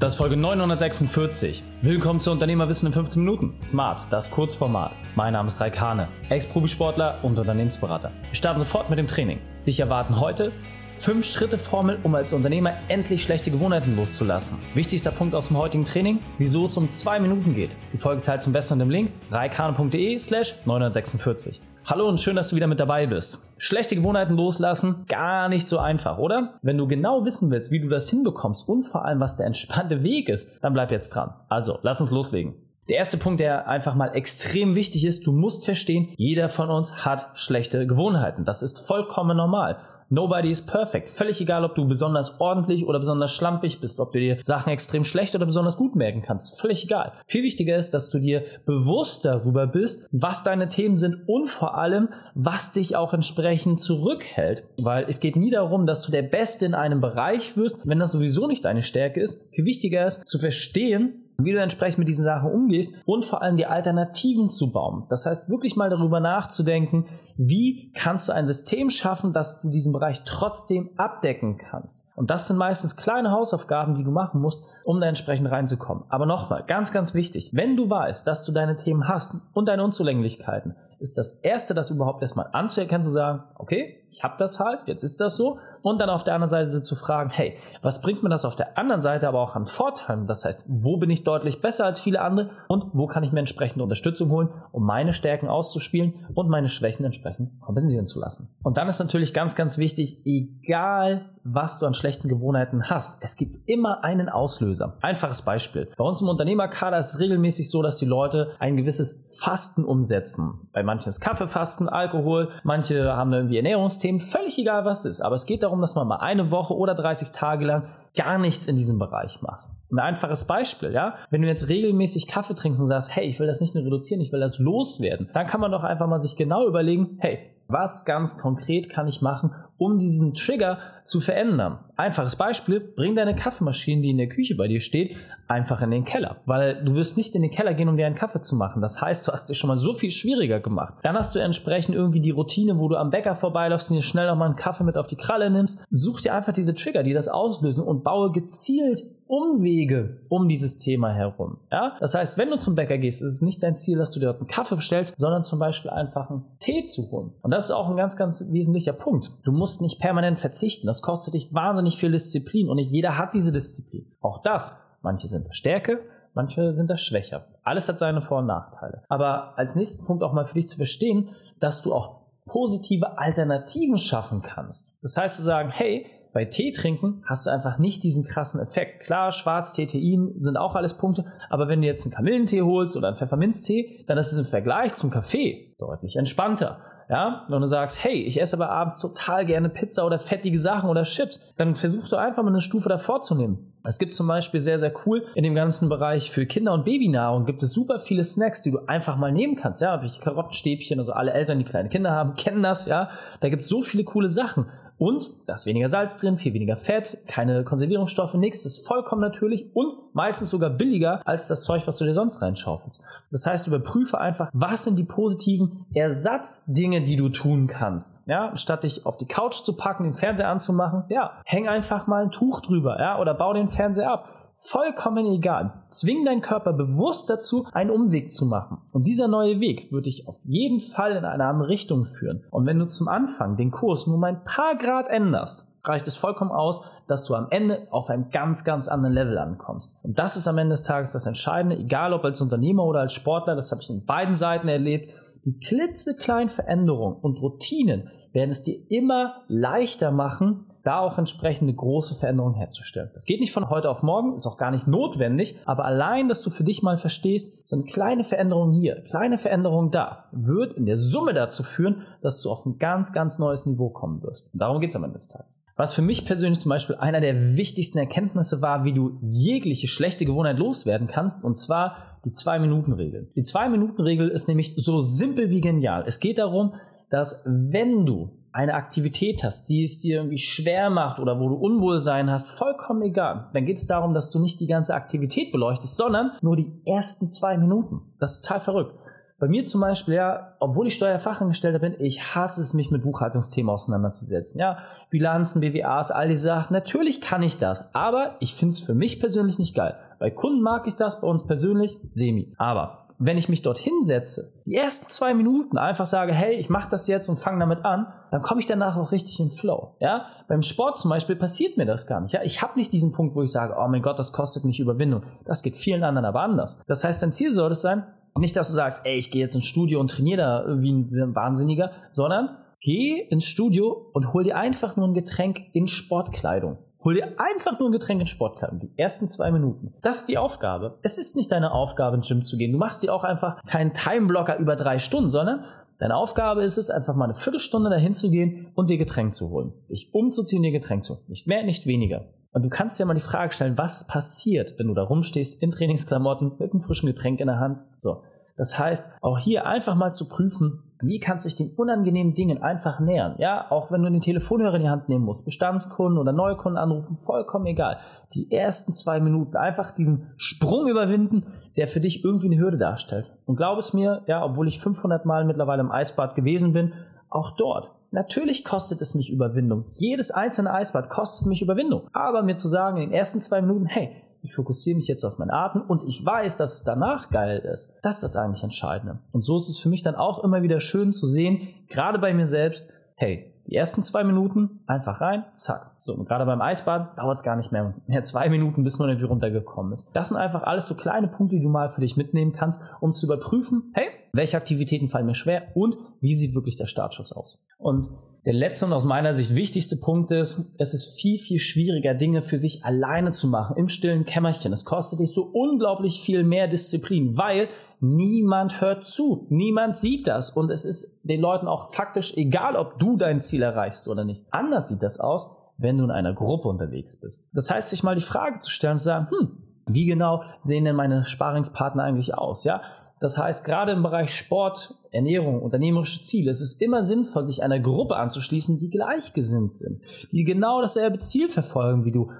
Das ist Folge 946. Willkommen zu Unternehmerwissen in 15 Minuten. Smart, das Kurzformat. Mein Name ist Raik Hane, Ex-Profisportler und Unternehmensberater. Wir starten sofort mit dem Training. Dich erwarten heute 5-Schritte-Formel, um als Unternehmer endlich schlechte Gewohnheiten loszulassen. Wichtigster Punkt aus dem heutigen Training, wieso es um 2 Minuten geht. Die Folge teilt zum Besten im Link reikane.de slash 946. Hallo und schön, dass du wieder mit dabei bist. Schlechte Gewohnheiten loslassen, gar nicht so einfach, oder? Wenn du genau wissen willst, wie du das hinbekommst und vor allem, was der entspannte Weg ist, dann bleib jetzt dran. Also, lass uns loslegen. Der erste Punkt, der einfach mal extrem wichtig ist, du musst verstehen, jeder von uns hat schlechte Gewohnheiten. Das ist vollkommen normal. Nobody is perfect. Völlig egal, ob du besonders ordentlich oder besonders schlampig bist, ob du dir Sachen extrem schlecht oder besonders gut merken kannst. Völlig egal. Viel wichtiger ist, dass du dir bewusst darüber bist, was deine Themen sind und vor allem, was dich auch entsprechend zurückhält. Weil es geht nie darum, dass du der Beste in einem Bereich wirst, wenn das sowieso nicht deine Stärke ist. Viel wichtiger ist, zu verstehen, wie du entsprechend mit diesen Sachen umgehst und vor allem die Alternativen zu bauen. Das heißt, wirklich mal darüber nachzudenken, wie kannst du ein System schaffen, dass du diesen Bereich trotzdem abdecken kannst. Und das sind meistens kleine Hausaufgaben, die du machen musst, um da entsprechend reinzukommen. Aber nochmal, ganz, ganz wichtig, wenn du weißt, dass du deine Themen hast und deine Unzulänglichkeiten, ist das Erste, das überhaupt erstmal anzuerkennen, zu sagen, okay, ich habe das halt, jetzt ist das so. Und dann auf der anderen Seite zu fragen, hey, was bringt mir das auf der anderen Seite aber auch an Vorteilen? Das heißt, wo bin ich deutlich besser als viele andere und wo kann ich mir entsprechende Unterstützung holen, um meine Stärken auszuspielen und meine Schwächen entsprechend kompensieren zu lassen. Und dann ist natürlich ganz, ganz wichtig, egal was du an schlechten Gewohnheiten hast, es gibt immer einen Auslöser. Einfaches Beispiel. Bei uns im Unternehmerkader ist es regelmäßig so, dass die Leute ein gewisses Fasten umsetzen. Bei manchen ist Kaffeefasten, Alkohol, manche haben irgendwie Ernährungsthemen, völlig egal was es ist. Aber es geht darum, dass man mal eine Woche oder 30 Tage lang gar nichts in diesem Bereich macht. Ein einfaches Beispiel, ja. Wenn du jetzt regelmäßig Kaffee trinkst und sagst, hey, ich will das nicht nur reduzieren, ich will das loswerden, dann kann man doch einfach mal sich genau überlegen, hey, was ganz konkret kann ich machen, um diesen Trigger zu verändern? Einfaches Beispiel, bring deine Kaffeemaschine, die in der Küche bei dir steht, einfach in den Keller. Weil du wirst nicht in den Keller gehen, um dir einen Kaffee zu machen. Das heißt, du hast dir schon mal so viel schwieriger gemacht. Dann hast du entsprechend irgendwie die Routine, wo du am Bäcker vorbeiläufst und dir schnell nochmal einen Kaffee mit auf die Kralle nimmst. Such dir einfach diese Trigger, die das auslösen und baue gezielt Umwege um dieses Thema herum. Ja? Das heißt, wenn du zum Bäcker gehst, ist es nicht dein Ziel, dass du dort einen Kaffee bestellst, sondern zum Beispiel einfach einen Tee zu holen. Und das ist auch ein ganz, ganz wesentlicher Punkt. Du musst nicht permanent verzichten. Das kostet dich wahnsinnig viel Disziplin und nicht jeder hat diese Disziplin. Auch das. Manche sind da Stärke, manche sind da schwächer. Alles hat seine Vor- und Nachteile. Aber als nächsten Punkt auch mal für dich zu verstehen, dass du auch positive Alternativen schaffen kannst. Das heißt zu sagen, hey, bei Tee trinken hast du einfach nicht diesen krassen Effekt. Klar, Schwarz, Tein sind auch alles Punkte, aber wenn du jetzt einen Kamillentee holst oder einen Pfefferminztee, dann ist es im Vergleich zum Kaffee deutlich entspannter. Ja, wenn du sagst, hey, ich esse aber abends total gerne Pizza oder fettige Sachen oder Chips, dann versuch doch einfach mal eine Stufe davor zu nehmen. Es gibt zum Beispiel sehr, sehr cool in dem ganzen Bereich für Kinder- und Babynahrung gibt es super viele Snacks, die du einfach mal nehmen kannst. Ja, wie Karottenstäbchen, also alle Eltern, die kleine Kinder haben, kennen das, ja. Da gibt es so viele coole Sachen. Und da ist weniger Salz drin, viel weniger Fett, keine Konservierungsstoffe, nichts. Das ist vollkommen natürlich und meistens sogar billiger als das Zeug, was du dir sonst reinschaufelst. Das heißt, überprüfe einfach, was sind die positiven Ersatzdinge, die du tun kannst. Ja, statt dich auf die Couch zu packen, den Fernseher anzumachen, ja, häng einfach mal ein Tuch drüber, ja, oder bau den Fernseher ab. Vollkommen egal. Zwing deinen Körper bewusst dazu, einen Umweg zu machen. Und dieser neue Weg wird dich auf jeden Fall in eine andere Richtung führen. Und wenn du zum Anfang den Kurs nur mal ein paar Grad änderst, reicht es vollkommen aus, dass du am Ende auf einem ganz, ganz anderen Level ankommst. Und das ist am Ende des Tages das Entscheidende, egal ob als Unternehmer oder als Sportler, das habe ich in beiden Seiten erlebt. Die klitzekleinen Veränderungen und Routinen werden es dir immer leichter machen, da auch entsprechende große Veränderungen herzustellen. Das geht nicht von heute auf morgen, ist auch gar nicht notwendig, aber allein, dass du für dich mal verstehst, so eine kleine Veränderung hier, kleine Veränderung da, wird in der Summe dazu führen, dass du auf ein ganz, ganz neues Niveau kommen wirst. Und darum geht es am Ende des Tages. Was für mich persönlich zum Beispiel einer der wichtigsten Erkenntnisse war, wie du jegliche schlechte Gewohnheit loswerden kannst, und zwar die Zwei-Minuten-Regel. Die Zwei-Minuten-Regel ist nämlich so simpel wie genial. Es geht darum, dass wenn du eine Aktivität hast, die es dir irgendwie schwer macht oder wo du Unwohlsein hast, vollkommen egal. Dann geht es darum, dass du nicht die ganze Aktivität beleuchtest, sondern nur die ersten zwei Minuten. Das ist total verrückt. Bei mir zum Beispiel, ja, obwohl ich Steuerfachangestellter bin, ich hasse es, mich mit Buchhaltungsthemen auseinanderzusetzen. Ja, Bilanzen, BWAs, all diese Sachen. Natürlich kann ich das, aber ich finde es für mich persönlich nicht geil. Bei Kunden mag ich das, bei uns persönlich semi. Aber wenn ich mich dort hinsetze, die ersten zwei Minuten einfach sage, hey, ich mache das jetzt und fange damit an, dann komme ich danach auch richtig in Flow. Ja, beim Sport zum Beispiel passiert mir das gar nicht. Ja, ich habe nicht diesen Punkt, wo ich sage, oh mein Gott, das kostet mich Überwindung. Das geht vielen anderen aber anders. Das heißt, dein Ziel soll es sein, nicht, dass du sagst, ey, ich gehe jetzt ins Studio und trainiere da wie ein Wahnsinniger, sondern geh ins Studio und hol dir einfach nur ein Getränk in Sportkleidung. Hol dir einfach nur ein Getränk in Sportkleidung, die ersten zwei Minuten. Das ist die Aufgabe. Es ist nicht deine Aufgabe, ins Gym zu gehen. Du machst dir auch einfach keinen Timeblocker über drei Stunden, sondern deine Aufgabe ist es, einfach mal eine Viertelstunde dahin zu gehen und dir Getränk zu holen. Dich umzuziehen, dir Getränk zu holen. Nicht mehr, nicht weniger. Und du kannst dir mal die Frage stellen, was passiert, wenn du da rumstehst in Trainingsklamotten mit einem frischen Getränk in der Hand? So. Das heißt, auch hier einfach mal zu prüfen, wie kannst du dich den unangenehmen Dingen einfach nähern? Ja, auch wenn du den Telefonhörer in die Hand nehmen musst, Bestandskunden oder Neukunden anrufen, vollkommen egal. Die ersten zwei Minuten einfach diesen Sprung überwinden, der für dich irgendwie eine Hürde darstellt. Und glaub es mir, ja, obwohl ich 500 Mal mittlerweile im Eisbad gewesen bin, auch dort. Natürlich kostet es mich Überwindung. Jedes einzelne Eisbad kostet mich Überwindung. Aber mir zu sagen in den ersten zwei Minuten, hey, ich fokussiere mich jetzt auf meinen Atem und ich weiß, dass es danach geil ist. Das ist das eigentlich Entscheidende. Und so ist es für mich dann auch immer wieder schön zu sehen, gerade bei mir selbst, hey, die ersten zwei Minuten einfach rein, zack. So, und gerade beim Eisbad dauert es gar nicht mehr, mehr zwei Minuten, bis man irgendwie runtergekommen ist. Das sind einfach alles so kleine Punkte, die du mal für dich mitnehmen kannst, um zu überprüfen, hey, welche Aktivitäten fallen mir schwer und wie sieht wirklich der Startschuss aus. Und der letzte und aus meiner Sicht wichtigste Punkt ist, es ist viel, viel schwieriger, Dinge für sich alleine zu machen, im stillen Kämmerchen. Es kostet dich so unglaublich viel mehr Disziplin, weil niemand hört zu, niemand sieht das und es ist den Leuten auch faktisch egal, ob du dein Ziel erreichst oder nicht. Anders sieht das aus, wenn du in einer Gruppe unterwegs bist. Das heißt, sich mal die Frage zu stellen und zu sagen, hm, wie genau sehen denn meine Sparingspartner eigentlich aus? Ja, das heißt, gerade im Bereich Sport, Ernährung, unternehmerische Ziele, es ist immer sinnvoll, sich einer Gruppe anzuschließen, die gleichgesinnt sind, die genau dasselbe Ziel verfolgen wie du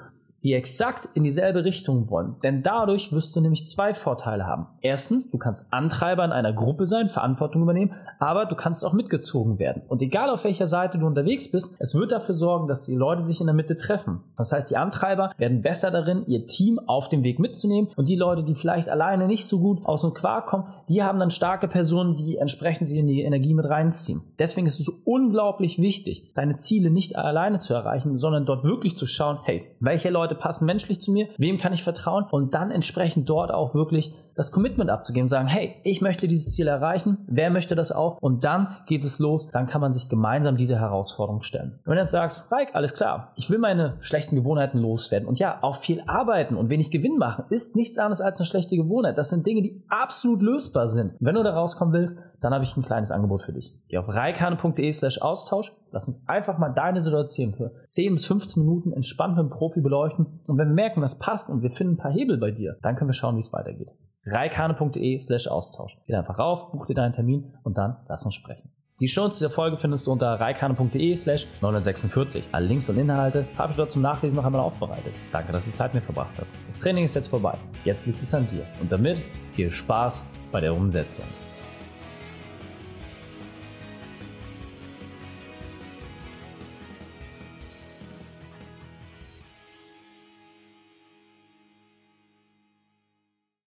die exakt in dieselbe Richtung wollen. Denn dadurch wirst du nämlich zwei Vorteile haben. Erstens, du kannst Antreiber in einer Gruppe sein, Verantwortung übernehmen, aber du kannst auch mitgezogen werden. Und egal auf welcher Seite du unterwegs bist, es wird dafür sorgen, dass die Leute sich in der Mitte treffen. Das heißt, die Antreiber werden besser darin, ihr Team auf dem Weg mitzunehmen und die Leute, die vielleicht alleine nicht so gut aus dem Quark kommen, die haben dann starke Personen, die entsprechend sie in die Energie mit reinziehen. Deswegen ist es so unglaublich wichtig, deine Ziele nicht alleine zu erreichen, sondern dort wirklich zu schauen, hey, welche Leute Leute passen menschlich zu mir, wem kann ich vertrauen? Und dann entsprechend dort auch wirklich das Commitment abzugeben, sagen, hey, ich möchte dieses Ziel erreichen, wer möchte das auch und dann geht es los, dann kann man sich gemeinsam diese Herausforderung stellen. Und wenn du jetzt sagst, Reik, alles klar, ich will meine schlechten Gewohnheiten loswerden und ja, auch viel arbeiten und wenig Gewinn machen, ist nichts anderes als eine schlechte Gewohnheit. Das sind Dinge, die absolut lösbar sind. Wenn du da rauskommen willst, dann habe ich ein kleines Angebot für dich. Geh auf reikane.de slash Austausch, lass uns einfach mal deine Situation für 10 bis 15 Minuten entspannt mit dem Profi beleuchten und wenn wir merken, das passt und wir finden ein paar Hebel bei dir, dann können wir schauen, wie es weitergeht reikane.de slash Austausch. Geh einfach rauf, buch dir deinen Termin und dann lass uns sprechen. Die Shownotes dieser Folge findest du unter reikane.de slash 946. Alle Links und Inhalte habe ich dort zum Nachlesen noch einmal aufbereitet. Danke, dass du Zeit mit verbracht hast. Das Training ist jetzt vorbei. Jetzt liegt es an dir. Und damit viel Spaß bei der Umsetzung.